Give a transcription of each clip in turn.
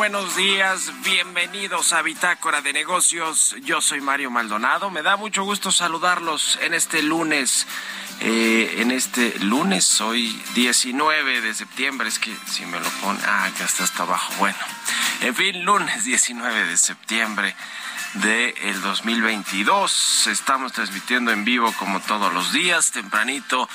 Buenos días. Bienvenidos a Bitácora de Negocios. Yo soy Mario Maldonado. Me da mucho gusto saludarlos en este lunes. eh, en este lunes, hoy 19 de septiembre. Es que si me lo pone. Ah, acá está hasta abajo. Bueno, en fin, lunes 19 de septiembre del 2022. Estamos transmitiendo en vivo como todos los días, tempranito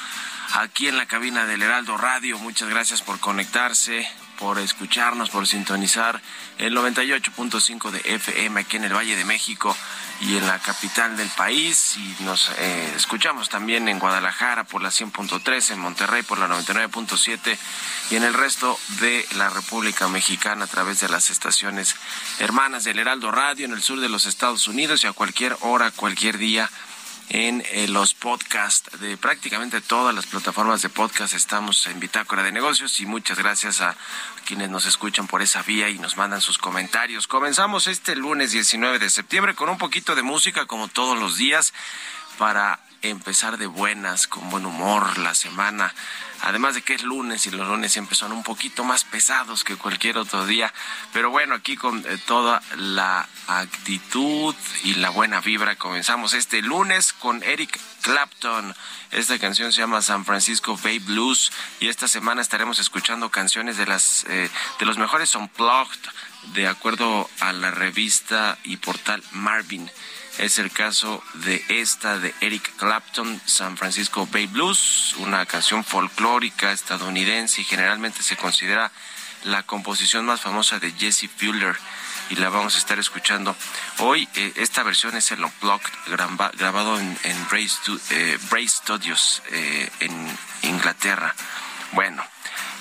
aquí en la cabina del Heraldo Radio. Muchas gracias por conectarse, por escucharnos, por sintonizar el 98.5 de FM aquí en el Valle de México y en la capital del país. Y nos eh, escuchamos también en Guadalajara por la 100.3, en Monterrey por la 99.7 y en el resto de la República Mexicana a través de las estaciones hermanas del Heraldo Radio en el sur de los Estados Unidos y a cualquier hora, cualquier día en eh, los podcasts de prácticamente todas las plataformas de podcast. Estamos en Bitácora de Negocios y muchas gracias a quienes nos escuchan por esa vía y nos mandan sus comentarios. Comenzamos este lunes 19 de septiembre con un poquito de música como todos los días para empezar de buenas, con buen humor la semana. Además de que es lunes y los lunes siempre son un poquito más pesados que cualquier otro día. Pero bueno, aquí con eh, toda la actitud y la buena vibra comenzamos este lunes con Eric Clapton. Esta canción se llama San Francisco Bay Blues y esta semana estaremos escuchando canciones de las eh, de los mejores unplugged de acuerdo a la revista y portal Marvin. Es el caso de esta de Eric Clapton, San Francisco Bay Blues, una canción folclórica estadounidense y generalmente se considera la composición más famosa de Jesse Fuller y la vamos a estar escuchando. Hoy eh, esta versión es el Unplugged grabado en, en Bray, eh, Studios eh, en Inglaterra. Bueno,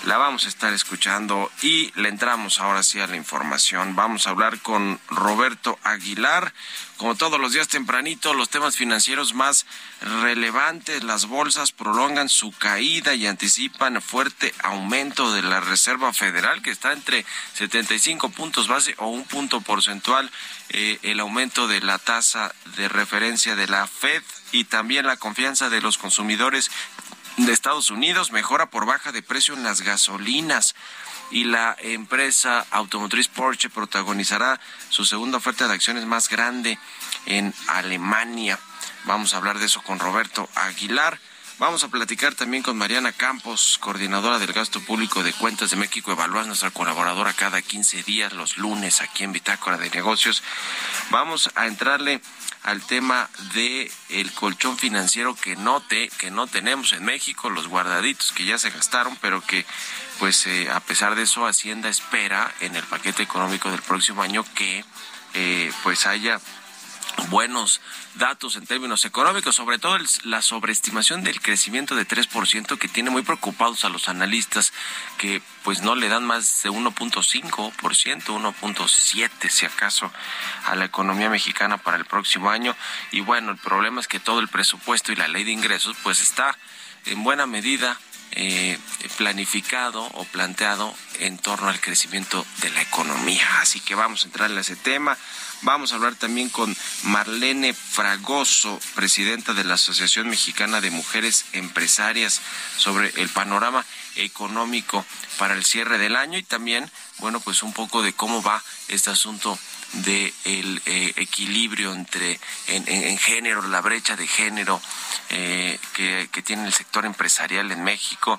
la vamos a estar escuchando y le entramos ahora sí a la información. Vamos a hablar con Roberto Aguilar. Como todos los días tempranito, los temas financieros más relevantes, las bolsas prolongan su caída y anticipan fuerte aumento de la Reserva Federal, que está entre 75 puntos base o un punto porcentual, eh, el aumento de la tasa de referencia de la Fed y también la confianza de los consumidores de Estados Unidos mejora por baja de precio en las gasolinas y la empresa automotriz Porsche protagonizará su segunda oferta de acciones más grande en Alemania. Vamos a hablar de eso con Roberto Aguilar. Vamos a platicar también con Mariana Campos, coordinadora del gasto público de cuentas de México Evalúa, nuestra colaboradora cada 15 días, los lunes, aquí en Bitácora de Negocios. Vamos a entrarle al tema de el colchón financiero que no te, que no tenemos en México, los guardaditos que ya se gastaron, pero que pues eh, a pesar de eso Hacienda espera en el paquete económico del próximo año que eh, pues haya buenos datos en términos económicos, sobre todo la sobreestimación del crecimiento de 3% que tiene muy preocupados a los analistas que pues no le dan más de 1.5%, 1.7 si acaso a la economía mexicana para el próximo año. Y bueno, el problema es que todo el presupuesto y la ley de ingresos pues está en buena medida eh, planificado o planteado en torno al crecimiento de la economía. Así que vamos a entrar en ese tema. Vamos a hablar también con Marlene Fragoso, presidenta de la Asociación Mexicana de Mujeres Empresarias, sobre el panorama económico para el cierre del año y también, bueno, pues un poco de cómo va este asunto del de eh, equilibrio entre en, género, la brecha de género eh, que, que tiene el sector empresarial en México,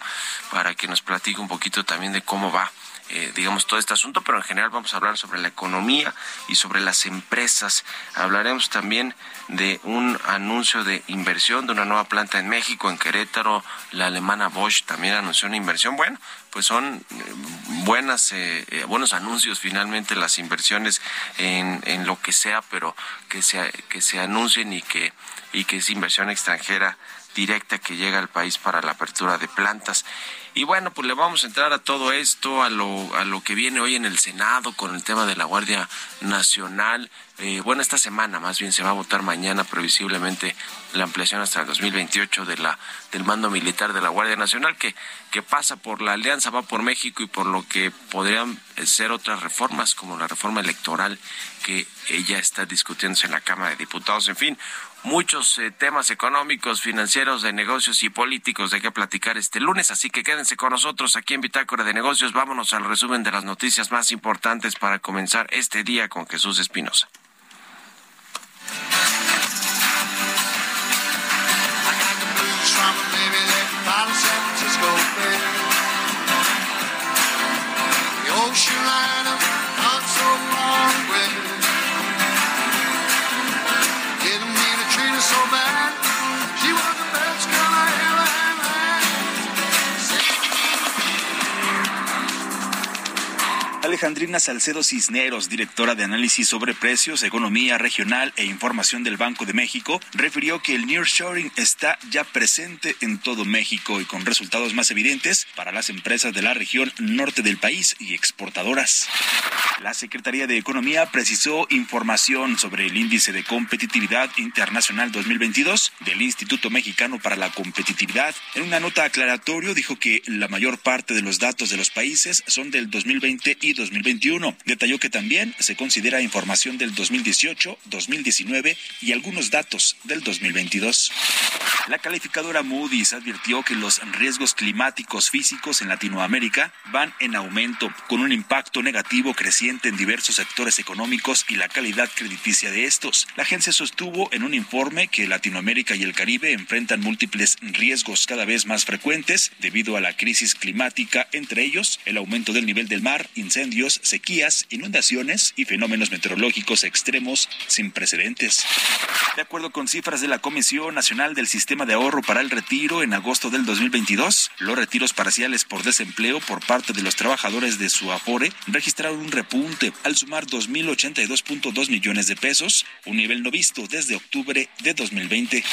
para que nos platique un poquito también de cómo va eh, digamos, todo este asunto, pero en general vamos a hablar sobre la economía y sobre las empresas. Hablaremos también de un anuncio de inversión de una nueva planta en México, en Querétaro, la alemana Bosch también anunció una inversión. Bueno, pues son eh, buenas, eh, buenos anuncios finalmente las inversiones en, en lo que sea, pero que se, que se anuncien y que, y que es inversión extranjera directa que llega al país para la apertura de plantas. Y bueno, pues le vamos a entrar a todo esto, a lo, a lo que viene hoy en el Senado con el tema de la Guardia Nacional. Eh, bueno, esta semana más bien se va a votar mañana previsiblemente la ampliación hasta el 2028 de la, del mando militar de la Guardia Nacional que, que pasa por la Alianza, va por México y por lo que podrían ser otras reformas como la reforma electoral que ella está discutiéndose en la Cámara de Diputados. En fin, muchos eh, temas económicos, financieros, de negocios y políticos de qué platicar este lunes, así que quédense con nosotros aquí en Bitácora de Negocios. Vámonos al resumen de las noticias más importantes para comenzar este día con Jesús Espinosa. Alejandrina Salcedo Cisneros, directora de análisis sobre precios, economía regional e información del Banco de México, refirió que el nearshoring está ya presente en todo México y con resultados más evidentes para las empresas de la región norte del país y exportadoras. La Secretaría de Economía precisó información sobre el índice de competitividad internacional 2022 del Instituto Mexicano para la Competitividad. En una nota aclaratorio dijo que la mayor parte de los datos de los países son del 2020 y 2021. Detalló que también se considera información del 2018, 2019 y algunos datos del 2022. La calificadora Moody's advirtió que los riesgos climáticos físicos en Latinoamérica van en aumento, con un impacto negativo creciente en diversos sectores económicos y la calidad crediticia de estos. La agencia sostuvo en un informe que Latinoamérica y el Caribe enfrentan múltiples riesgos cada vez más frecuentes debido a la crisis climática, entre ellos el aumento del nivel del mar, incendios, incendios, sequías, inundaciones y fenómenos meteorológicos extremos sin precedentes. De acuerdo con cifras de la Comisión Nacional del Sistema de Ahorro para el Retiro, en agosto del 2022, los retiros parciales por desempleo por parte de los trabajadores de su Afore registraron un repunte al sumar 2.082.2 millones de pesos, un nivel no visto desde octubre de 2020.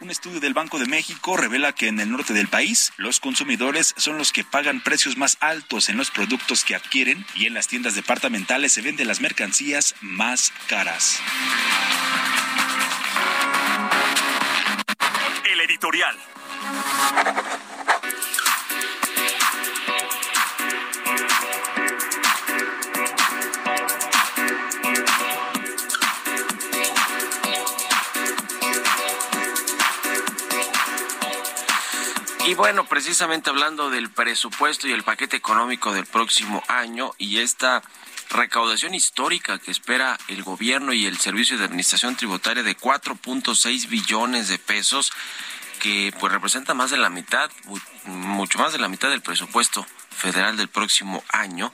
Un estudio del Banco de México revela que en el norte del país los consumidores son los que pagan precios más altos en los productos que adquieren y en las tiendas departamentales se venden las mercancías más caras. El editorial. Y bueno, precisamente hablando del presupuesto y el paquete económico del próximo año y esta recaudación histórica que espera el gobierno y el Servicio de Administración Tributaria de 4.6 billones de pesos, que pues representa más de la mitad, mucho más de la mitad del presupuesto federal del próximo año,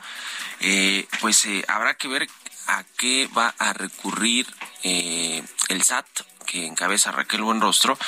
eh, pues eh, habrá que ver a qué va a recurrir eh, el SAT que encabeza Raquel Buenrostro,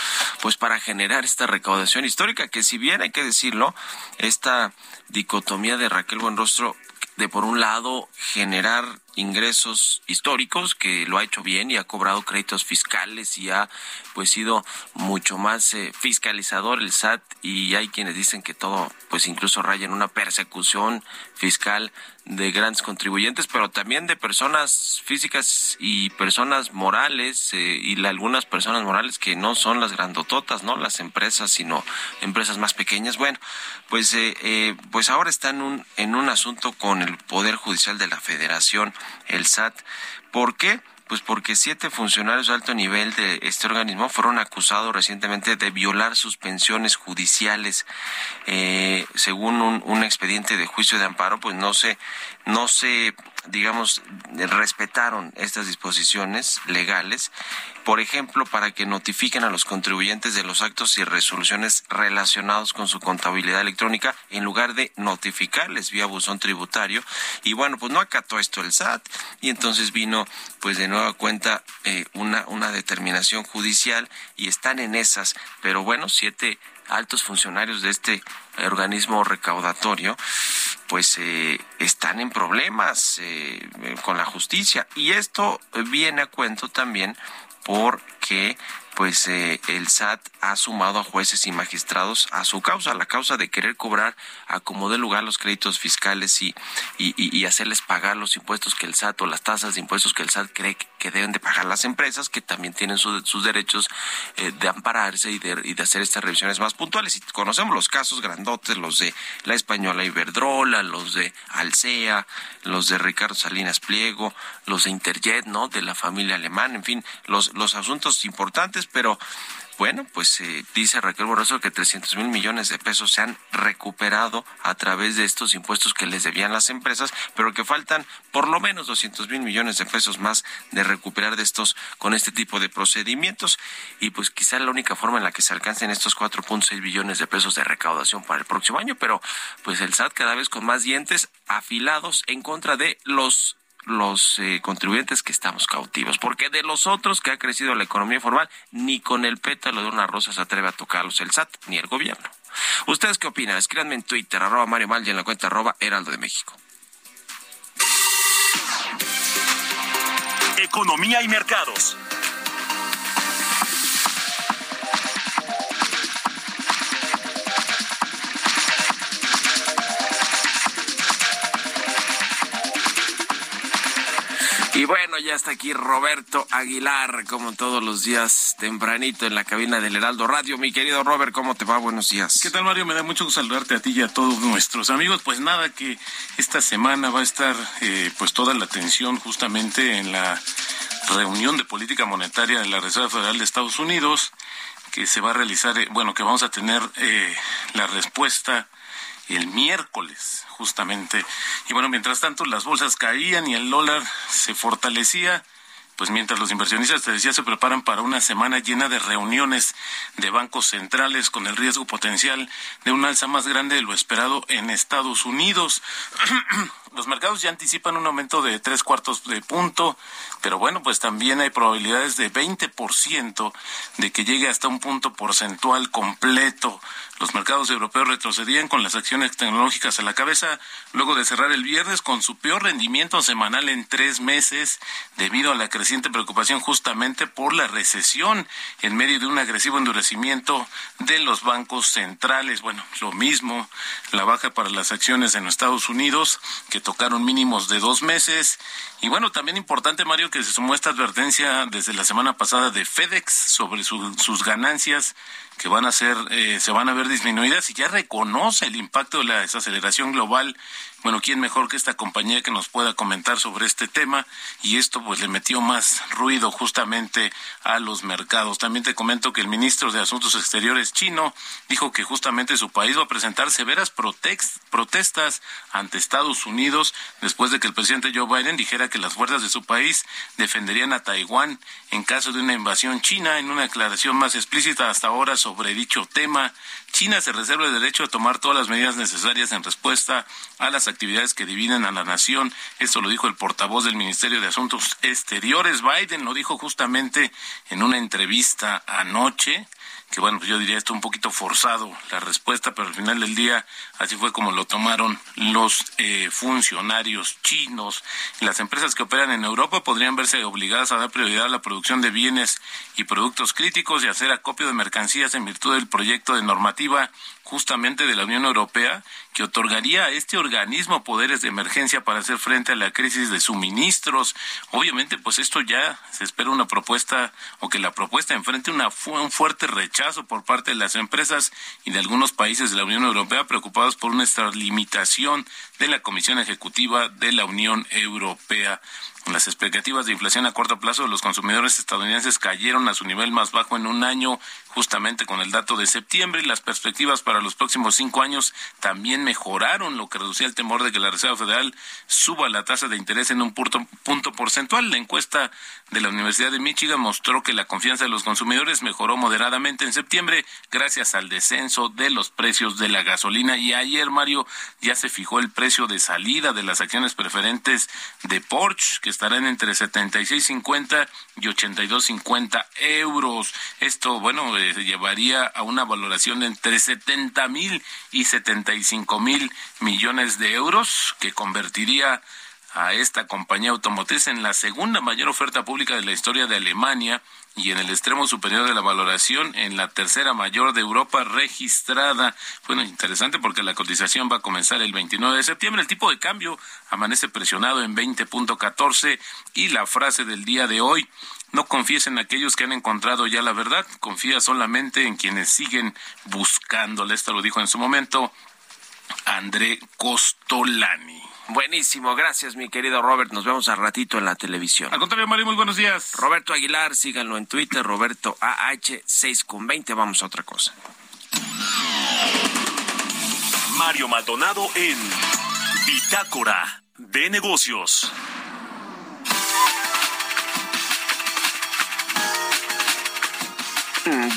pues para generar esta recaudación histórica, que si bien hay que decirlo, esta dicotomía de Raquel Buenrostro de por un lado generar ingresos históricos que lo ha hecho bien y ha cobrado créditos fiscales y ha pues sido mucho más eh, fiscalizador el SAT. Y hay quienes dicen que todo pues incluso raya en una persecución fiscal de grandes contribuyentes, pero también de personas físicas y personas morales eh, y algunas personas morales que no son las grandototas, no las empresas, sino empresas más pequeñas. Bueno, pues eh, eh, pues ahora está en un en un asunto con el Poder Judicial de la Federación, el SAT. ¿Por qué? Pues porque siete funcionarios de alto nivel de este organismo fueron acusados recientemente de violar suspensiones judiciales. Eh, según un, un, expediente de juicio de amparo, pues no se, no se, digamos, respetaron estas disposiciones legales. Por ejemplo, para que notifiquen a los contribuyentes de los actos y resoluciones relacionados con su contabilidad electrónica en lugar de notificarles vía buzón tributario. Y bueno, pues no acató esto el SAT y entonces vino pues de nueva cuenta eh, una, una determinación judicial y están en esas. Pero bueno, siete altos funcionarios de este organismo recaudatorio pues eh, están en problemas eh, con la justicia. Y esto viene a cuento también porque pues eh, el SAT ha sumado a jueces y magistrados a su causa, la causa de querer cobrar a como de lugar los créditos fiscales y, y, y, hacerles pagar los impuestos que el SAT o las tasas de impuestos que el SAT cree que deben de pagar las empresas, que también tienen su, sus derechos eh, de ampararse y de, y de hacer estas revisiones más puntuales. Y conocemos los casos grandotes, los de la Española Iberdrola, los de Alsea, los de Ricardo Salinas Pliego, los de Interjet, ¿no? De la familia alemana, en fin, los, los asuntos importantes pero bueno, pues eh, dice Raquel Borroso que 300 mil millones de pesos se han recuperado a través de estos impuestos que les debían las empresas, pero que faltan por lo menos 200 mil millones de pesos más de recuperar de estos con este tipo de procedimientos. Y pues quizá la única forma en la que se alcancen estos 4.6 billones de pesos de recaudación para el próximo año, pero pues el SAT cada vez con más dientes afilados en contra de los los eh, contribuyentes que estamos cautivos, porque de los otros que ha crecido la economía formal, ni con el pétalo de una rosa se atreve a tocarlos el SAT ni el gobierno. ¿Ustedes qué opinan? Escríbanme en Twitter, arroba Mario Mal y en la cuenta arroba Heraldo de México. Economía y mercados. Y bueno, ya está aquí Roberto Aguilar, como todos los días, tempranito en la cabina del Heraldo Radio. Mi querido Robert, ¿cómo te va? Buenos días. ¿Qué tal, Mario? Me da mucho gusto saludarte a ti y a todos nuestros amigos. Pues nada, que esta semana va a estar eh, pues toda la atención justamente en la reunión de política monetaria de la Reserva Federal de Estados Unidos, que se va a realizar, eh, bueno, que vamos a tener eh, la respuesta el miércoles, justamente. Y bueno, mientras tanto las bolsas caían y el dólar se fortalecía, pues mientras los inversionistas, te decía, se preparan para una semana llena de reuniones de bancos centrales con el riesgo potencial de un alza más grande de lo esperado en Estados Unidos. los mercados ya anticipan un aumento de tres cuartos de punto, pero bueno, pues también hay probabilidades de 20% de que llegue hasta un punto porcentual completo. Los mercados europeos retrocedían con las acciones tecnológicas a la cabeza luego de cerrar el viernes con su peor rendimiento semanal en tres meses debido a la creciente preocupación justamente por la recesión en medio de un agresivo endurecimiento de los bancos centrales. Bueno, lo mismo, la baja para las acciones en Estados Unidos que tocaron mínimos de dos meses. Y bueno, también importante, Mario, que se sumó esta advertencia desde la semana pasada de FedEx sobre sus ganancias que van a ser, eh, se van a ver disminuidas y ya reconoce el impacto de la desaceleración global bueno, ¿quién mejor que esta compañía que nos pueda comentar sobre este tema? Y esto pues le metió más ruido justamente a los mercados. También te comento que el ministro de Asuntos Exteriores chino dijo que justamente su país va a presentar severas protestas ante Estados Unidos después de que el presidente Joe Biden dijera que las fuerzas de su país defenderían a Taiwán en caso de una invasión china. En una declaración más explícita hasta ahora sobre dicho tema, China se reserva el derecho a tomar todas las medidas necesarias en respuesta a las actividades que dividen a la nación. Esto lo dijo el portavoz del Ministerio de Asuntos Exteriores. Biden lo dijo justamente en una entrevista anoche que bueno, pues yo diría esto un poquito forzado la respuesta, pero al final del día así fue como lo tomaron los eh, funcionarios chinos. Las empresas que operan en Europa podrían verse obligadas a dar prioridad a la producción de bienes y productos críticos y hacer acopio de mercancías en virtud del proyecto de normativa justamente de la Unión Europea que otorgaría a este organismo poderes de emergencia para hacer frente a la crisis de suministros. Obviamente, pues esto ya se espera una propuesta o que la propuesta enfrente una un fuerte rechazo por parte de las empresas y de algunos países de la Unión Europea preocupados por una extralimitación de la Comisión Ejecutiva de la Unión Europea. Las expectativas de inflación a corto plazo de los consumidores estadounidenses cayeron a su nivel más bajo en un año, justamente con el dato de septiembre, y las perspectivas para los próximos cinco años también mejoraron, lo que reducía el temor de que la Reserva Federal suba la tasa de interés en un punto, punto porcentual. La encuesta de la Universidad de Michigan mostró que la confianza de los consumidores mejoró moderadamente en septiembre gracias al descenso de los precios de la gasolina. Y ayer, Mario, ya se fijó el precio de salida de las acciones preferentes de Porsche, que estarán entre 76.50 y 82.50 euros. Esto, bueno, eh, llevaría a una valoración de entre 70 mil y 75 mil millones de euros, que convertiría a esta compañía automotriz en la segunda mayor oferta pública de la historia de Alemania y en el extremo superior de la valoración en la tercera mayor de Europa registrada. Bueno, interesante porque la cotización va a comenzar el 29 de septiembre. El tipo de cambio amanece presionado en 20.14 y la frase del día de hoy. No confíes en aquellos que han encontrado ya la verdad, confía solamente en quienes siguen buscándola. Esto lo dijo en su momento André Costolani. Buenísimo, gracias mi querido Robert. Nos vemos al ratito en la televisión. Al contrario, Mario, muy buenos días. Roberto Aguilar, síganlo en Twitter, Roberto AH6 con 20. Vamos a otra cosa. Mario Maldonado en Bitácora de Negocios.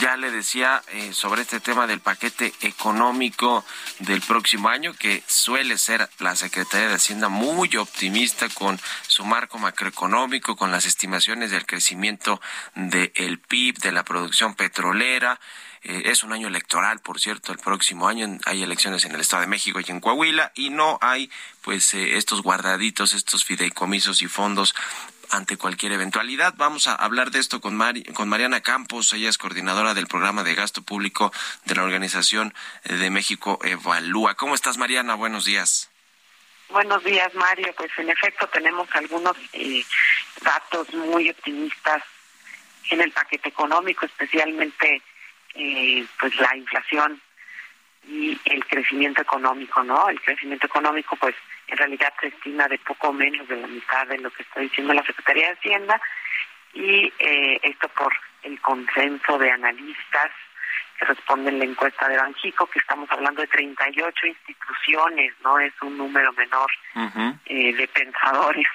Ya le decía eh, sobre este tema del paquete económico del próximo año, que suele ser la Secretaría de Hacienda muy optimista con su marco macroeconómico, con las estimaciones del crecimiento del PIB, de la producción petrolera. Eh, es un año electoral, por cierto, el próximo año hay elecciones en el Estado de México y en Coahuila y no hay pues eh, estos guardaditos, estos fideicomisos y fondos ante cualquier eventualidad. Vamos a hablar de esto con, con Mariana Campos, ella es coordinadora del programa de gasto público de la Organización de México Evalúa. ¿Cómo estás, Mariana? Buenos días. Buenos días, Mario. Pues en efecto tenemos algunos eh, datos muy optimistas en el paquete económico, especialmente eh, pues la inflación y el crecimiento económico, ¿no? El crecimiento económico, pues en realidad se estima de poco menos de la mitad de lo que está diciendo la Secretaría de Hacienda y eh, esto por el consenso de analistas que responden la encuesta de Banjico, que estamos hablando de 38 instituciones, no es un número menor eh, de pensadores.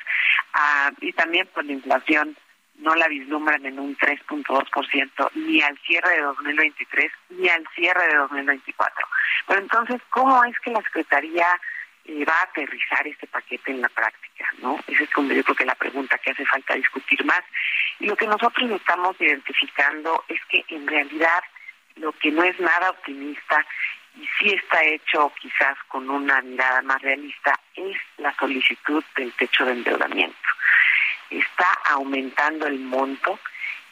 Ah, y también por la inflación no la vislumbran en un 3.2% ni al cierre de 2023 ni al cierre de 2024. Pero entonces, ¿cómo es que la Secretaría eh, va a aterrizar este paquete en la práctica? no Esa es como yo creo que la pregunta que hace falta discutir más. Y lo que nosotros estamos identificando es que en realidad lo que no es nada optimista y sí está hecho quizás con una mirada más realista es la solicitud del techo de endeudamiento está aumentando el monto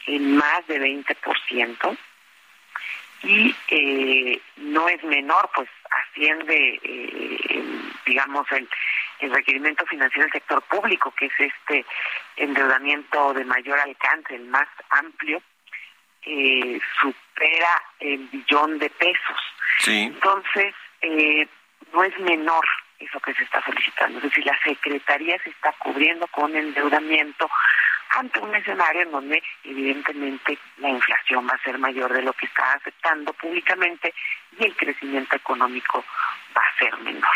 en más de 20% y eh, no es menor, pues asciende, eh, digamos, el, el requerimiento financiero del sector público, que es este endeudamiento de mayor alcance, el más amplio, eh, supera el billón de pesos. Entonces, eh, no es menor eso que se está solicitando. Es decir, la Secretaría se está cubriendo con endeudamiento ante un escenario en donde evidentemente la inflación va a ser mayor de lo que está aceptando públicamente y el crecimiento económico va a ser menor.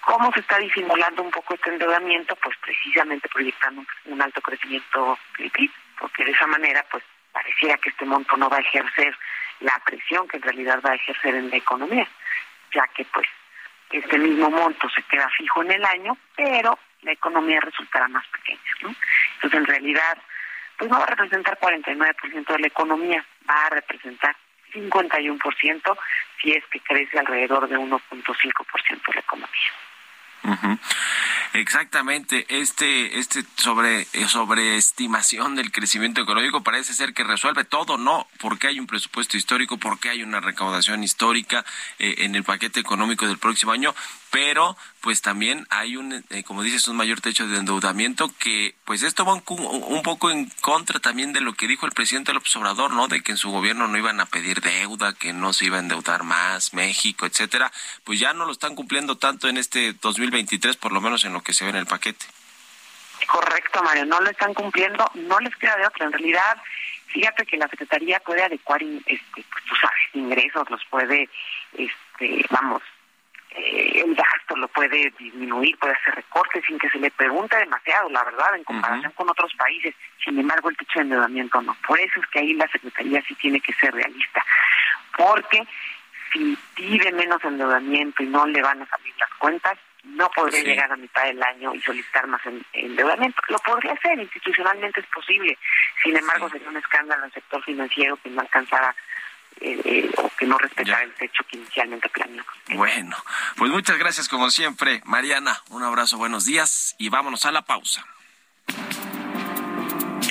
¿Cómo se está disimulando un poco este endeudamiento? Pues precisamente proyectando un alto crecimiento del porque de esa manera pues pareciera que este monto no va a ejercer la presión que en realidad va a ejercer en la economía, ya que pues este mismo monto se queda fijo en el año, pero la economía resultará más pequeña. ¿no? Entonces, en realidad, pues no va a representar 49% de la economía, va a representar 51% si es que crece alrededor de 1.5% de la economía. Exactamente, este, este sobre, eh, sobreestimación del crecimiento económico parece ser que resuelve todo, no, porque hay un presupuesto histórico, porque hay una recaudación histórica eh, en el paquete económico del próximo año, pero pues también hay un, eh, como dices, un mayor techo de endeudamiento que pues esto va un, poco en contra también de lo que dijo el presidente López Obrador, ¿no? De que en su gobierno no iban a pedir deuda, que no se iba a endeudar más, México, etcétera, pues ya no lo están cumpliendo tanto en este 2023, por lo menos en lo que se ve en el paquete. Correcto, Mario, no lo están cumpliendo, no les queda de otra. En realidad, fíjate que la Secretaría puede adecuar, este, pues sabes, ingresos, los puede, este, vamos, eh, el gasto lo puede disminuir, puede hacer recortes sin que se le pregunte demasiado, la verdad, en comparación con otros países. Sin embargo, el techo de endeudamiento no. Por eso es que ahí la Secretaría sí tiene que ser realista. Porque si pide menos endeudamiento y no le van a salir las cuentas, no podría llegar a mitad del año y solicitar más endeudamiento. Lo podría hacer, institucionalmente es posible. Sin embargo, sería un escándalo en el sector financiero que no alcanzara eh, o que no respetara el techo que inicialmente planeó. Bueno, pues muchas gracias como siempre, Mariana. Un abrazo, buenos días y vámonos a la pausa.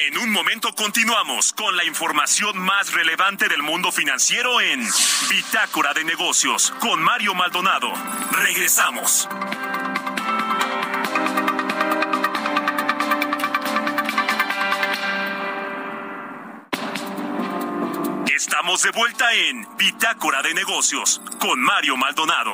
En un momento continuamos con la información más relevante del mundo financiero en Bitácora de Negocios con Mario Maldonado. Regresamos. De vuelta en Bitácora de Negocios con Mario Maldonado.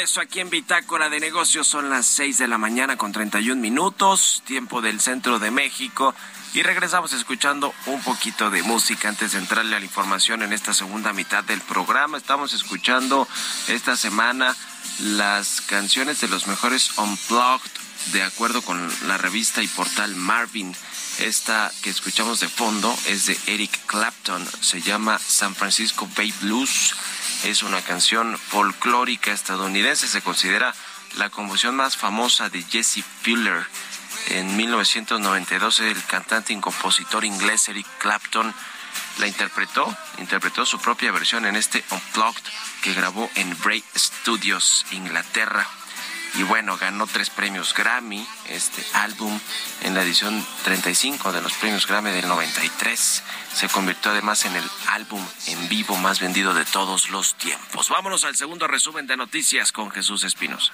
regreso aquí en Bitácora de Negocios. Son las 6 de la mañana con 31 minutos, tiempo del centro de México. Y regresamos escuchando un poquito de música antes de entrarle a la información en esta segunda mitad del programa. Estamos escuchando esta semana las canciones de los mejores Unplugged de acuerdo con la revista y portal Marvin. Esta que escuchamos de fondo es de Eric Clapton, se llama San Francisco Bay Blues. Es una canción folclórica estadounidense, se considera la composición más famosa de Jesse Fuller. En 1992 el cantante y compositor inglés Eric Clapton la interpretó, interpretó su propia versión en este Unplugged que grabó en Bray Studios, Inglaterra. Y bueno, ganó tres premios Grammy, este álbum, en la edición 35 de los premios Grammy del 93. Se convirtió además en el álbum en vivo más vendido de todos los tiempos. Vámonos al segundo resumen de noticias con Jesús Espinos.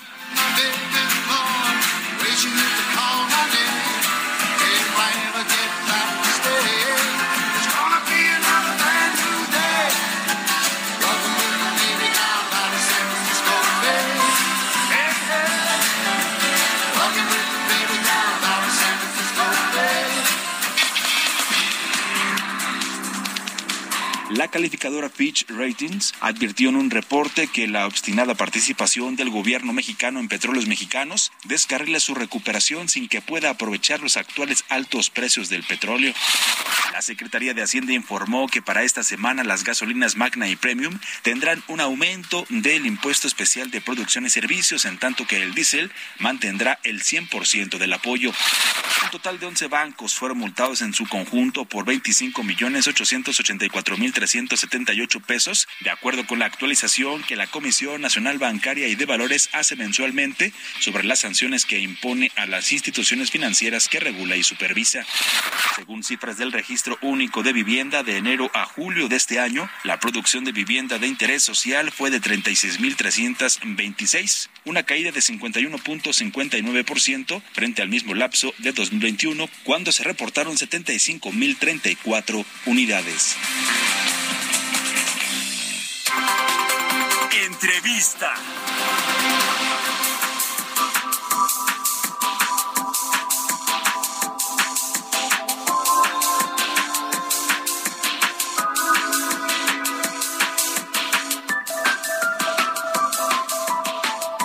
La calificadora Fitch Ratings advirtió en un reporte que la obstinada participación del gobierno mexicano en petróleos mexicanos descarrila su recuperación sin que pueda aprovechar los actuales altos precios del petróleo. La Secretaría de Hacienda informó que para esta semana las gasolinas Magna y Premium tendrán un aumento del impuesto especial de producción y servicios, en tanto que el diésel mantendrá el 100% del apoyo. Un total de 11 bancos fueron multados en su conjunto por 25 millones 884 mil 378 pesos, de acuerdo con la actualización que la Comisión Nacional Bancaria y de Valores hace mensualmente sobre las sanciones que impone a las instituciones financieras que regula y supervisa. Según cifras del Registro Único de Vivienda de enero a julio de este año, la producción de vivienda de interés social fue de 36.326, una caída de 51.59% frente al mismo lapso de 2021, cuando se reportaron 75.034 unidades. Entrevista.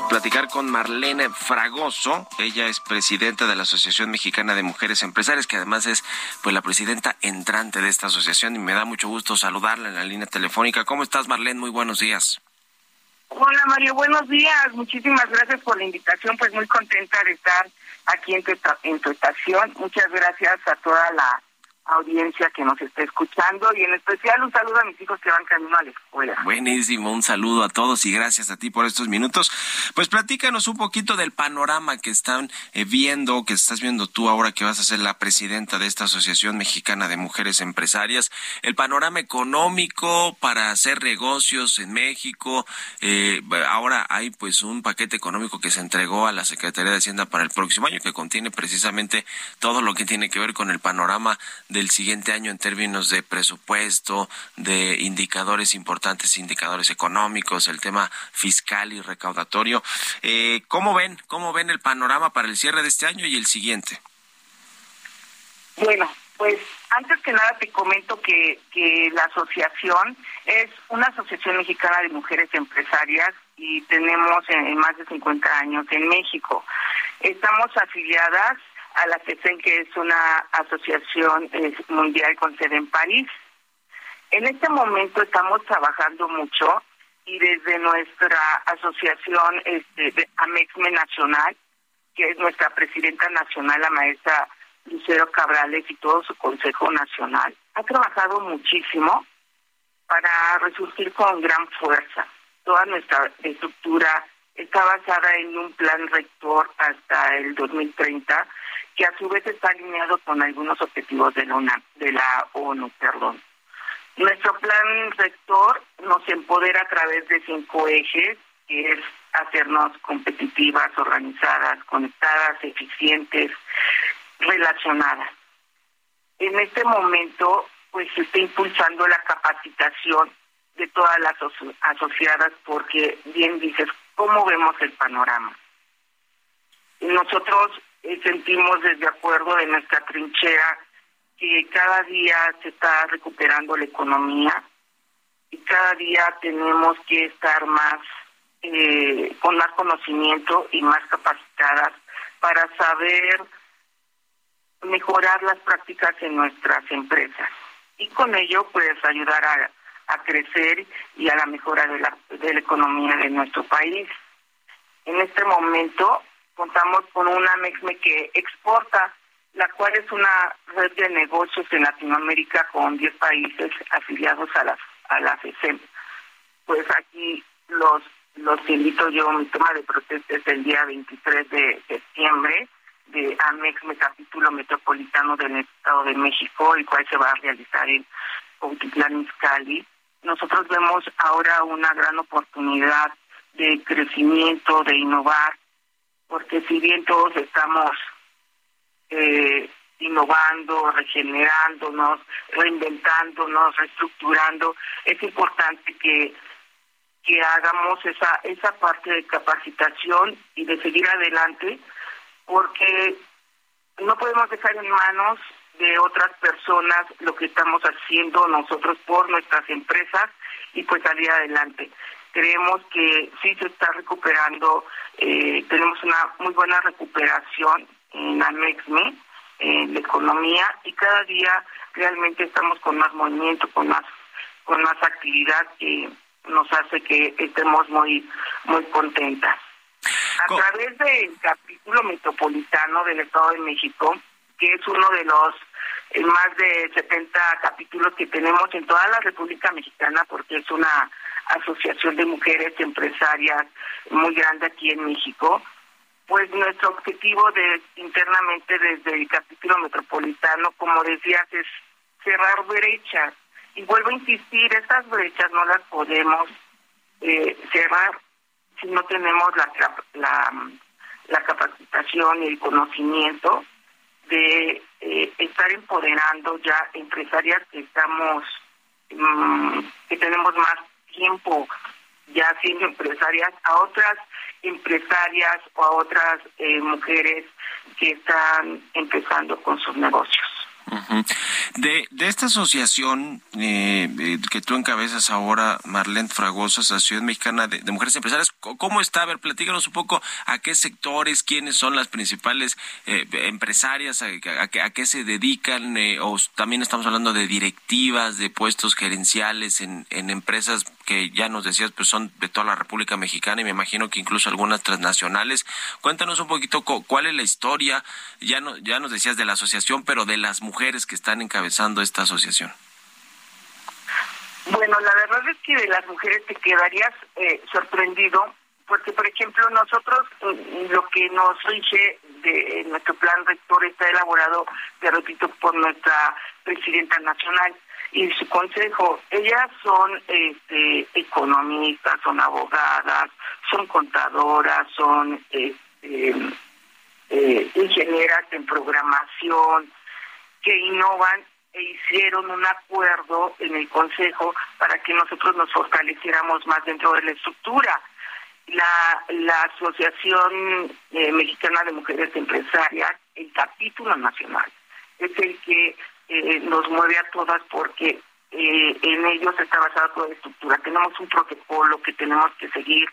platicar con Marlene Fragoso. Ella es presidenta de la Asociación Mexicana de Mujeres Empresarias, que además es pues la presidenta entrante de esta asociación y me da mucho gusto saludarla en la línea telefónica. ¿Cómo estás, Marlene? Muy buenos días. Hola Mario, buenos días. Muchísimas gracias por la invitación. Pues muy contenta de estar aquí en tu, en tu estación. Muchas gracias a toda la audiencia que nos está escuchando y en especial un saludo a mis hijos que van camino a la escuela. Buenísimo, un saludo a todos y gracias a ti por estos minutos. Pues platícanos un poquito del panorama que están eh, viendo, que estás viendo tú ahora que vas a ser la presidenta de esta Asociación Mexicana de Mujeres Empresarias, el panorama económico para hacer negocios en México. Eh, ahora hay pues un paquete económico que se entregó a la Secretaría de Hacienda para el próximo año que contiene precisamente todo lo que tiene que ver con el panorama del siguiente año en términos de presupuesto, de indicadores importantes, indicadores económicos, el tema fiscal y recaudatorio. Eh, ¿Cómo ven? ¿Cómo ven el panorama para el cierre de este año y el siguiente? Bueno, pues antes que nada te comento que, que la asociación es una asociación mexicana de mujeres empresarias y tenemos eh, más de 50 años en México. Estamos afiliadas a la CESEN, que es una asociación eh, mundial con sede en París. En este momento estamos trabajando mucho y desde nuestra asociación este, AMEXME Nacional, que es nuestra presidenta nacional, la maestra Lucero Cabrales y todo su Consejo Nacional, ha trabajado muchísimo para resurgir con gran fuerza. Toda nuestra estructura está basada en un plan rector hasta el 2030, que a su vez está alineado con algunos objetivos de la, de la ONU. Perdón. Nuestro plan rector nos empodera a través de cinco ejes, que es hacernos competitivas, organizadas, conectadas, eficientes, relacionadas. En este momento, pues se está impulsando la capacitación de todas las asociadas porque bien dices, ¿cómo vemos el panorama? Nosotros eh, sentimos desde acuerdo de nuestra trinchera que cada día se está recuperando la economía y cada día tenemos que estar más eh, con más conocimiento y más capacitadas para saber mejorar las prácticas en nuestras empresas y con ello pues ayudar a, crecer y a la mejora de la, de la economía de nuestro país. En este momento contamos con una MEXME que exporta, la cual es una red de negocios en Latinoamérica con 10 países afiliados a la, a la FECEM. Pues aquí los los invito yo, mi toma de protesta es el día 23 de septiembre de AMEXME capítulo metropolitano del Estado de México, el cual se va a realizar en Cuautitlán Izcalli. Nosotros vemos ahora una gran oportunidad de crecimiento, de innovar, porque si bien todos estamos eh, innovando, regenerándonos, reinventándonos, reestructurando, es importante que que hagamos esa esa parte de capacitación y de seguir adelante porque no podemos dejar en manos de otras personas lo que estamos haciendo nosotros por nuestras empresas y pues salir adelante. Creemos que sí se está recuperando, eh, tenemos una muy buena recuperación en Amexme, en la economía y cada día realmente estamos con más movimiento, con más con más actividad que nos hace que estemos muy muy contentas. A través del capítulo metropolitano del Estado de México, que es uno de los eh, más de 70 capítulos que tenemos en toda la República Mexicana, porque es una asociación de mujeres empresarias muy grande aquí en México, pues nuestro objetivo de internamente desde el capítulo metropolitano, como decías, es cerrar brechas. Y vuelvo a insistir, estas brechas no las podemos eh, cerrar si no tenemos la, la, la capacitación y el conocimiento de eh, estar empoderando ya empresarias que estamos, mm, que tenemos más tiempo ya siendo empresarias, a otras empresarias o a otras eh, mujeres que están empezando con sus negocios de, de esta asociación eh, eh, que tú encabezas ahora, Marlene Fragoso, Asociación Mexicana de, Mujeres Empresarias, ¿cómo está? A ver, platícanos un poco a qué sectores, quiénes son las principales eh, empresarias, a, a, qué se dedican, o también estamos hablando de directivas, de puestos gerenciales en, en empresas que ya nos decías, pues son de toda la República Mexicana y me imagino que incluso algunas transnacionales. Cuéntanos un poquito cuál es la historia, ya, no, ya nos decías de la asociación, pero de las mujeres que están encabezando esta asociación. Bueno, la verdad es que de las mujeres te quedarías eh, sorprendido, porque por ejemplo nosotros mm, lo que nos rige de nuestro plan rector está elaborado, te repito, por nuestra presidenta nacional y su consejo. Ellas son este, economistas, son abogadas, son contadoras, son este, eh, ingenieras en programación, que innovan e hicieron un acuerdo en el Consejo para que nosotros nos fortaleciéramos más dentro de la estructura. La, la Asociación eh, Mexicana de Mujeres Empresarias, el capítulo nacional, es el que eh, nos mueve a todas porque eh, en ellos está basada toda la estructura. Tenemos un protocolo que tenemos que seguir,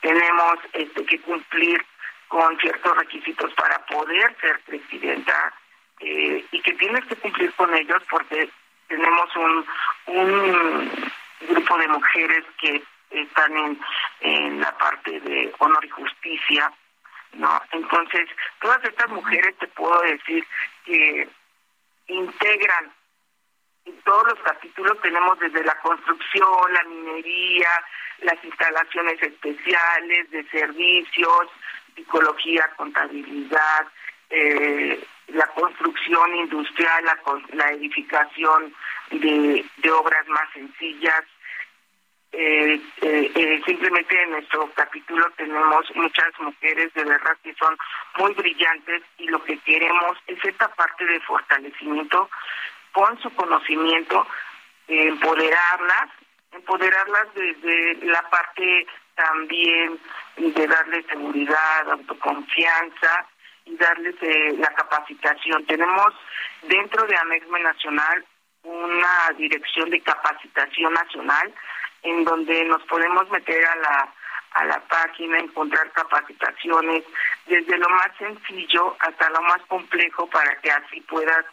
tenemos este, que cumplir con ciertos requisitos para poder ser presidenta eh, y que tienes que cumplir con ellos porque tenemos un, un grupo de mujeres que están en, en la parte de honor y justicia, ¿no? Entonces, todas estas mujeres te puedo decir que integran todos los capítulos tenemos desde la construcción, la minería, las instalaciones especiales de servicios, psicología, contabilidad, eh, la construcción industrial, la, edificación de obras más sencillas. Eh, eh, eh, simplemente en nuestro capítulo tenemos muchas mujeres de verdad que son muy brillantes y lo que queremos es esta parte de fortalecimiento con su conocimiento, empoderarlas, empoderarlas desde la parte también de darles seguridad, autoconfianza y darles eh, la capacitación. Tenemos dentro de AMEXME Nacional una dirección de capacitación nacional en donde nos podemos meter a la a la página, encontrar capacitaciones desde lo más sencillo hasta lo más complejo para que así puedas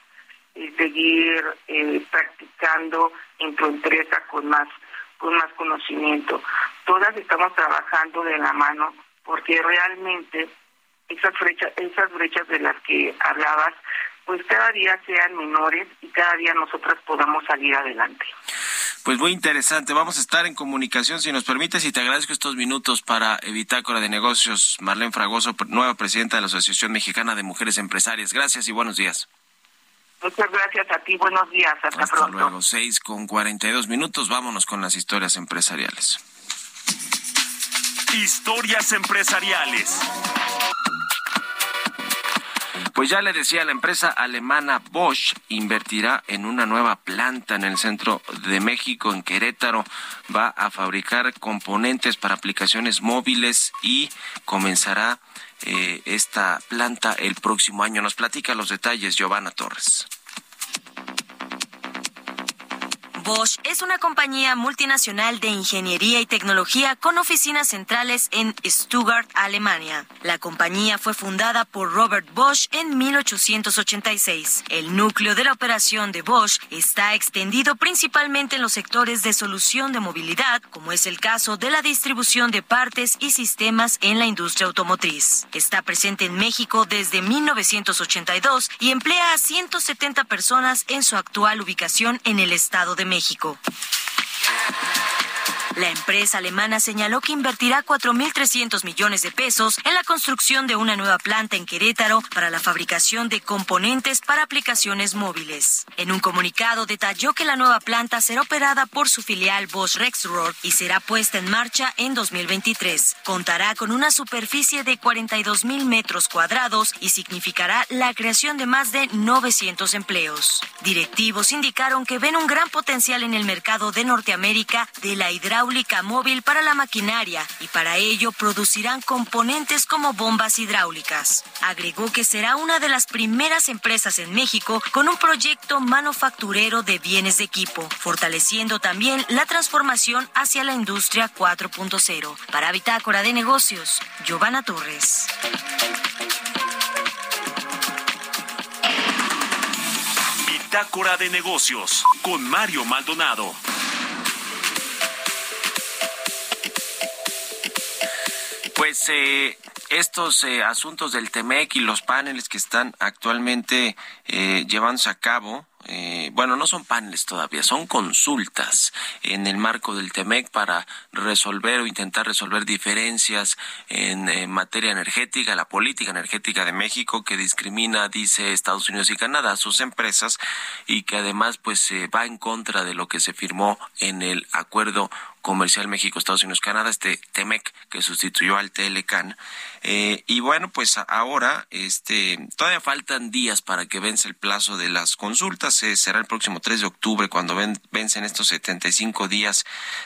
seguir eh, practicando en tu empresa con más con más conocimiento. Todas estamos trabajando de la mano porque realmente esas brechas, esas brechas de las que hablabas, pues cada día sean menores y cada día nosotras podamos salir adelante. Pues muy interesante. Vamos a estar en comunicación, si nos permites, y te agradezco estos minutos para Evitácora de Negocios. Marlene Fragoso, nueva presidenta de la Asociación Mexicana de Mujeres Empresarias. Gracias y buenos días. Muchas gracias a ti, buenos días, hasta, hasta luego, seis con cuarenta y dos minutos, vámonos con las historias empresariales. Historias empresariales. Pues ya le decía, la empresa alemana Bosch invertirá en una nueva planta en el centro de México, en Querétaro. Va a fabricar componentes para aplicaciones móviles y comenzará eh, esta planta el próximo año. Nos platica los detalles Giovanna Torres. Bosch es una compañía multinacional de ingeniería y tecnología con oficinas centrales en Stuttgart, Alemania. La compañía fue fundada por Robert Bosch en 1886. El núcleo de la operación de Bosch está extendido principalmente en los sectores de solución de movilidad, como es el caso de la distribución de partes y sistemas en la industria automotriz. Está presente en México desde 1982 y emplea a 170 personas en su actual ubicación en el Estado de México. México. La empresa alemana señaló que invertirá 4.300 millones de pesos en la construcción de una nueva planta en Querétaro para la fabricación de componentes para aplicaciones móviles. En un comunicado detalló que la nueva planta será operada por su filial Bosch Rexroth y será puesta en marcha en 2023. Contará con una superficie de 42.000 metros cuadrados y significará la creación de más de 900 empleos. Directivos indicaron que ven un gran potencial en el mercado de Norteamérica de la hidráulica móvil para la maquinaria y para ello producirán componentes como bombas hidráulicas. Agregó que será una de las primeras empresas en México con un proyecto manufacturero de bienes de equipo, fortaleciendo también la transformación hacia la industria 4.0. Para Bitácora de Negocios, Giovanna Torres. Bitácora de Negocios con Mario Maldonado. Eh, estos eh, asuntos del TEMEC y los paneles que están actualmente eh, llevándose a cabo, eh, bueno, no son paneles todavía, son consultas en el marco del TEMEC para resolver o intentar resolver diferencias en, materia energética, la política energética de México que discrimina, dice Estados Unidos y Canadá, a sus empresas y que además pues va en contra de lo que se firmó en el acuerdo comercial México, Estados Unidos, Canadá, este TEMEC que sustituyó al TLCAN. Eh, y bueno, pues ahora este, todavía faltan días para que vence el plazo de las consultas. Eh, será el próximo 3 de octubre cuando ven, vencen estos 75 días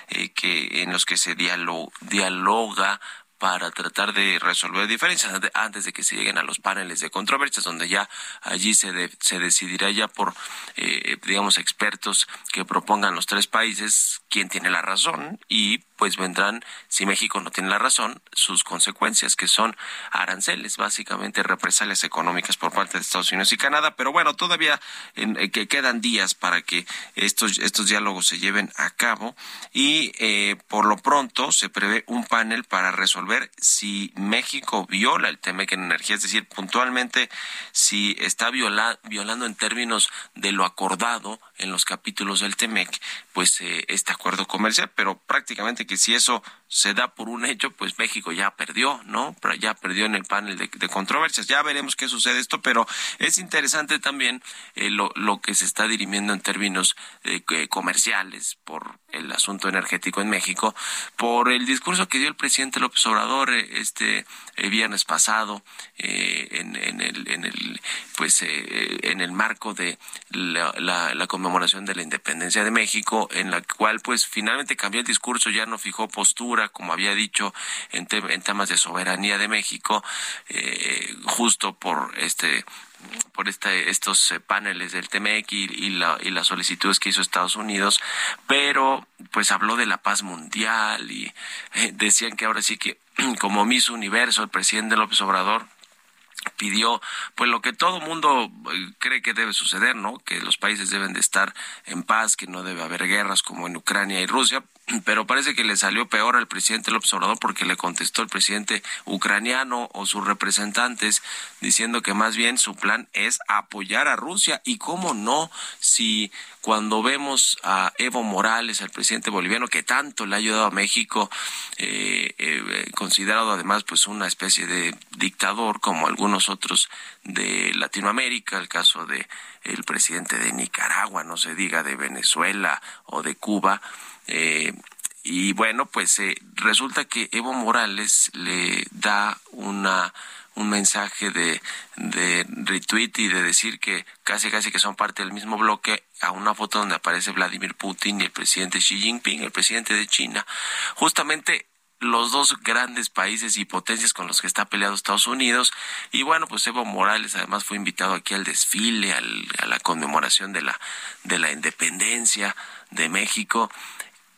eh, que, en los que se dialoga para tratar de resolver diferencias antes de que se lleguen a los paneles de controversias, donde ya allí se, se decidirá ya por, eh, digamos, expertos que propongan los tres países quién tiene la razón y pues vendrán, si México no tiene la razón, sus consecuencias, que son aranceles, básicamente represalias económicas por parte de Estados Unidos y Canadá. Pero bueno, todavía eh, que quedan días para que estos, estos diálogos se lleven a cabo y eh, por lo pronto se prevé un panel para resolver si México viola el TEMEC en energía, es decir, puntualmente si está viola, violando en términos de lo acordado en los capítulos del TEMEC, pues eh, este acuerdo comercial, pero prácticamente que si eso se da por un hecho, pues México ya perdió, ¿no? Ya perdió en el panel de, controversias. Ya veremos qué sucede esto, pero es interesante también eh, lo, lo, que se está dirimiendo en términos eh, comerciales por el asunto energético en México, por el discurso que dio el presidente López Obrador eh, este viernes pasado en, en, el, en el pues en el marco de la, la, la conmemoración de la independencia de México, en la cual pues finalmente cambió el discurso, ya no fijó postura como había dicho, en, temas de soberanía de México, eh, justo por este por estos eh, paneles del TMEC y, y, la, y las solicitudes que hizo Estados Unidos, pero pues habló de la paz mundial y eh, decían que ahora sí que como Miss Universo, el presidente López Obrador pidió pues lo que todo mundo cree que debe suceder, ¿no? Que los países deben de estar en paz, que no debe haber guerras como en Ucrania y Rusia, pero parece que le salió peor al presidente López Obrador porque le contestó el presidente ucraniano o sus representantes diciendo que más bien su plan es apoyar a Rusia y cómo no si cuando vemos a Evo Morales, al presidente boliviano que tanto le ha ayudado a México, eh, eh, considerado además pues una especie de dictador como algunos otros de Latinoamérica, el caso de el presidente de Nicaragua, no se diga de Venezuela o de Cuba, eh, y bueno, pues eh, resulta que Evo Morales le da una un mensaje de, de retweet y de decir que casi casi que son parte del mismo bloque a una foto donde aparece Vladimir Putin y el presidente Xi Jinping, el presidente de China. Justamente los dos grandes países y potencias con los que está peleado Estados Unidos. Y bueno, pues Evo Morales además fue invitado aquí al desfile, al, a la conmemoración de la, de la independencia de México.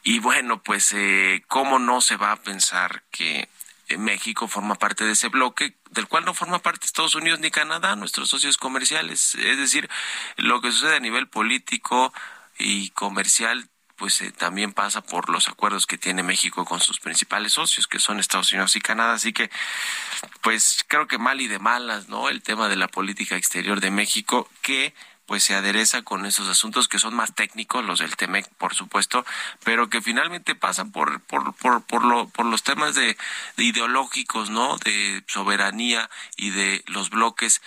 Y bueno, pues eh, cómo no se va a pensar que México forma parte de ese bloque del cual no forma parte Estados Unidos ni Canadá, nuestros socios comerciales. Es decir, lo que sucede a nivel político y comercial pues eh, también pasa por los acuerdos que tiene México con sus principales socios, que son Estados Unidos y Canadá. Así que, pues creo que mal y de malas, ¿no? El tema de la política exterior de México, que pues se adereza con esos asuntos que son más técnicos, los del TEMEC, por supuesto, pero que finalmente pasan por, por, por, por, lo, por los temas de, ideológicos, ¿no? De soberanía y de los bloques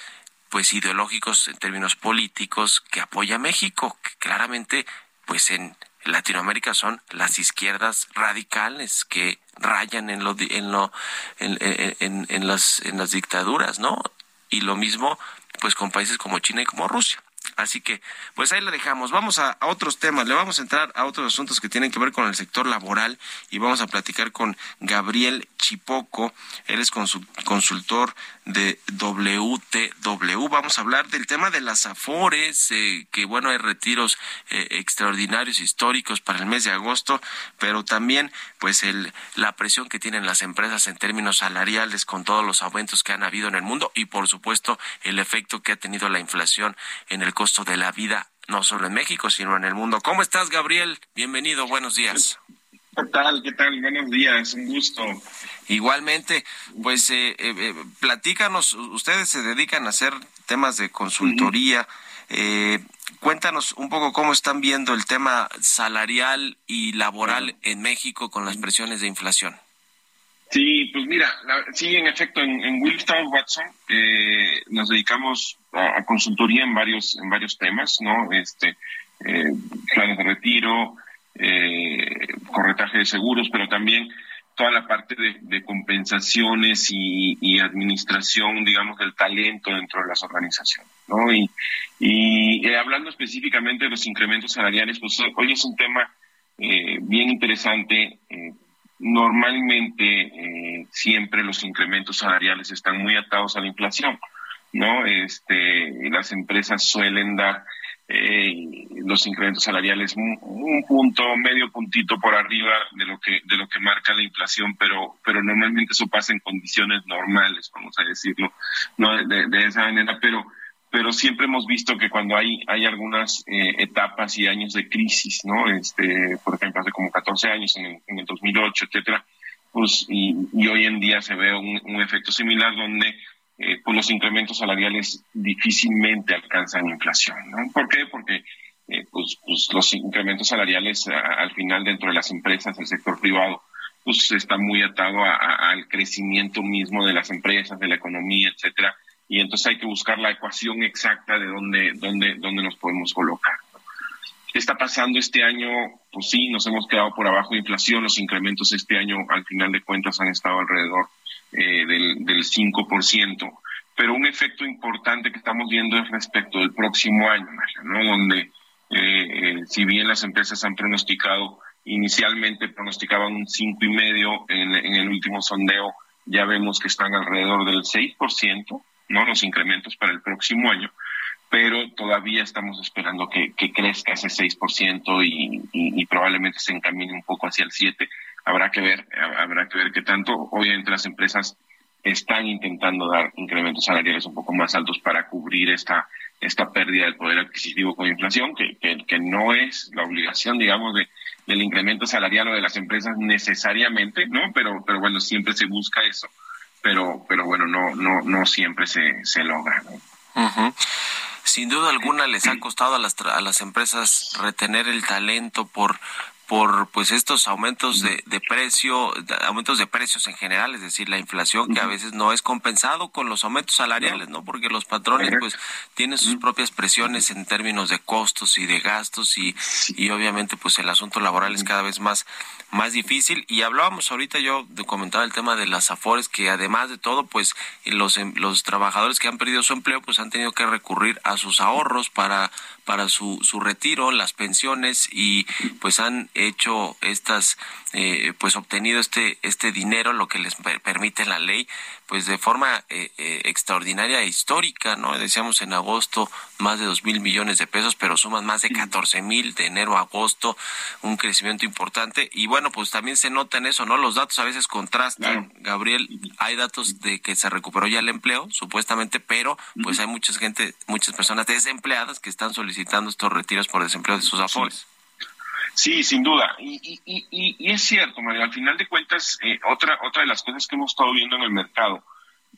pues ideológicos en términos políticos que apoya México, que claramente pues en Latinoamérica son las izquierdas radicales que rayan en lo en lo en, en, en, las en las dictaduras, ¿no? Y lo mismo pues con países como China y como Rusia. Así que, pues ahí la dejamos. Vamos a, otros temas. Le vamos a entrar a otros asuntos que tienen que ver con el sector laboral y vamos a platicar con Gabriel Chipoco. Él es consultor de WTW. Vamos a hablar del tema de las afores, eh, que bueno, hay retiros eh, extraordinarios históricos para el mes de agosto, pero también pues el, la presión que tienen las empresas en términos salariales con todos los aumentos que han habido en el mundo y por supuesto el efecto que ha tenido la inflación en el costo de la vida, no solo en México, sino en el mundo. ¿Cómo estás, Gabriel? Bienvenido, buenos días. ¿Qué tal? ¿Qué tal? Buenos días, un gusto. Igualmente, pues eh, eh, eh, platícanos, ustedes se dedican a hacer temas de consultoría. cuéntanos un poco cómo están viendo el tema salarial y laboral en México con las presiones de inflación. Sí, pues mira, sí, en efecto, en, en Watson nos dedicamos a, consultoría en varios en varios temas, ¿no? Este, planes de retiro, eh, corretaje de seguros, pero también toda la parte de, compensaciones y, administración, digamos, del talento dentro de las organizaciones. ¿no? Y, y eh, hablando específicamente de los incrementos salariales, pues hoy es un tema eh, bien interesante. Eh, normalmente eh, siempre los incrementos salariales están muy atados a la inflación, ¿no? Este, las empresas suelen dar eh, los incrementos salariales un, punto, medio puntito por arriba de lo que de lo que marca la inflación, pero pero normalmente eso pasa en condiciones normales, vamos a decirlo, no de, esa manera, pero pero siempre hemos visto que cuando hay hay algunas eh, etapas y años de crisis, ¿no? Este, por ejemplo, hace como 14 años en el, en el 2008, etcétera, pues y, y, hoy en día se ve un, un efecto similar donde eh, pues los incrementos salariales difícilmente alcanzan inflación. ¿no? ¿Por qué? Porque eh, pues, pues, los incrementos salariales al final dentro de las empresas, del sector privado, pues está muy atado al crecimiento mismo de las empresas, de la economía, etcétera. Y entonces hay que buscar la ecuación exacta de dónde, dónde, dónde nos podemos colocar. ¿Qué está pasando este año? Pues sí, nos hemos quedado por abajo de inflación. Los incrementos este año, al final de cuentas, han estado alrededor eh, del, del 5%. Pero un efecto importante que estamos viendo es respecto del próximo año, ¿no? Donde, eh, eh, si bien las empresas han pronosticado, inicialmente pronosticaban un cinco y medio, en, en el último sondeo ya vemos que están alrededor del 6%, ¿no? Los incrementos para el próximo año pero todavía estamos esperando que, que crezca ese 6% y, y, y, probablemente se encamine un poco hacia el 7% habrá que ver, habrá que ver qué tanto. Obviamente las empresas están intentando dar incrementos salariales un poco más altos para cubrir esta esta pérdida del poder adquisitivo con inflación, que, que, no es la obligación, digamos, de, del incremento salarial o de las empresas necesariamente, ¿no? Pero, pero bueno, siempre se busca eso, pero, pero bueno, no, no, no siempre se, se logra, ¿no? Sin duda alguna les ha costado a las, a las empresas retener el talento por por pues estos aumentos de, de precio, aumentos de precios en general, es decir, la inflación que a veces no es compensado con los aumentos salariales, ¿no? Porque los patrones pues tienen sus propias presiones en términos de costos y de gastos y, y obviamente pues el asunto laboral es cada vez más más difícil. Y hablábamos ahorita yo de comentar el tema de las afores que además de todo pues los em, los trabajadores que han perdido su empleo pues han tenido que recurrir a sus ahorros para para su, su retiro, las pensiones y pues han hecho estas, eh, pues obtenido este, este dinero, lo que les permite la ley, pues de forma eh, eh, extraordinaria e histórica, ¿no? Decíamos en agosto más de dos mil millones de pesos, pero suman más de catorce mil de enero a agosto, un crecimiento importante. Y bueno, pues también se nota en eso, ¿no? Los datos a veces contrastan, Gabriel, hay datos de que se recuperó ya el empleo, supuestamente, pero pues hay mucha gente, muchas personas desempleadas que están solicitando estos retiros por desempleo de sus afores. Sí, sin duda. Y, y, y, y, es cierto, Mario, al final de cuentas, eh, otra, otra de las cosas que hemos estado viendo en el mercado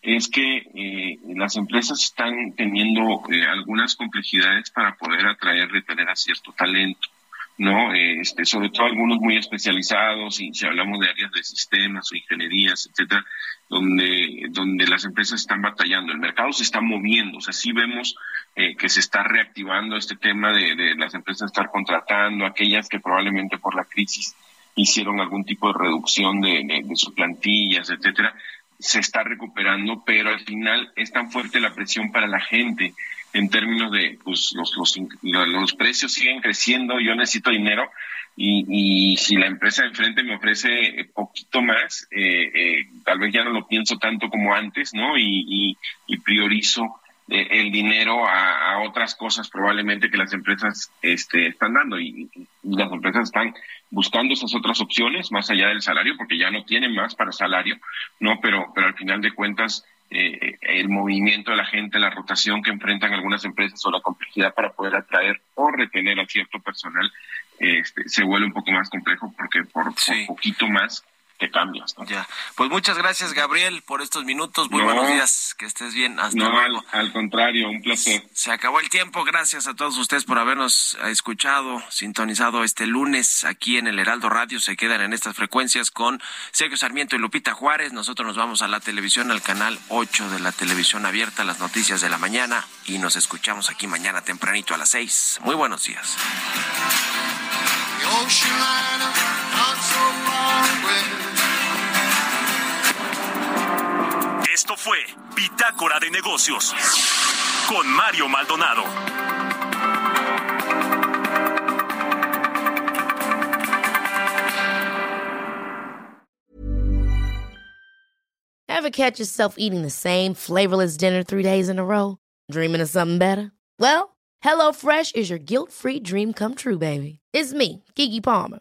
es que eh, las empresas están teniendo eh, algunas complejidades para poder atraer, retener a cierto talento. ¿No? Este, sobre todo algunos muy especializados, y si hablamos de áreas de sistemas o ingenierías, etcétera, donde, donde las empresas están batallando, el mercado se está moviendo, o sea, sí vemos eh, que se está reactivando este tema de, de las empresas estar contratando, aquellas que probablemente por la crisis hicieron algún tipo de reducción de, de, de sus plantillas, etcétera, se está recuperando, pero al final es tan fuerte la presión para la gente en términos de, pues los, los, los precios siguen creciendo, yo necesito dinero y, y si la empresa de enfrente me ofrece poquito más, eh, eh, tal vez ya no lo pienso tanto como antes, ¿no? Y, y, y priorizo eh, el dinero a, a, otras cosas probablemente que las empresas este, están dando y, y las empresas están buscando esas otras opciones más allá del salario porque ya no tienen más para salario, ¿no? Pero, pero al final de cuentas eh, el movimiento de la gente, la rotación que enfrentan algunas empresas o la complejidad para poder atraer o retener a cierto personal, este, se vuelve un poco más complejo porque por, sí. por poquito más te cambias. ¿no? Ya. Pues muchas gracias, Gabriel, por estos minutos. Muy no, buenos días. Que estés bien. Hasta no, luego. Al, al, contrario, un placer. Se acabó el tiempo. Gracias a todos ustedes por habernos escuchado, sintonizado este lunes aquí en el Heraldo Radio. Se quedan en estas frecuencias con Sergio Sarmiento y Lupita Juárez. Nosotros nos vamos a la televisión, al canal 8 de la televisión abierta, las noticias de la mañana. Y nos escuchamos aquí mañana tempranito a las 6. Muy buenos días. Esto fue Bitácora de Negocios con Mario Maldonado. Ever catch yourself eating the same flavorless dinner three days in a row? Dreaming of something better? Well, HelloFresh is your guilt-free dream come true, baby. It's me, Kiki Palmer.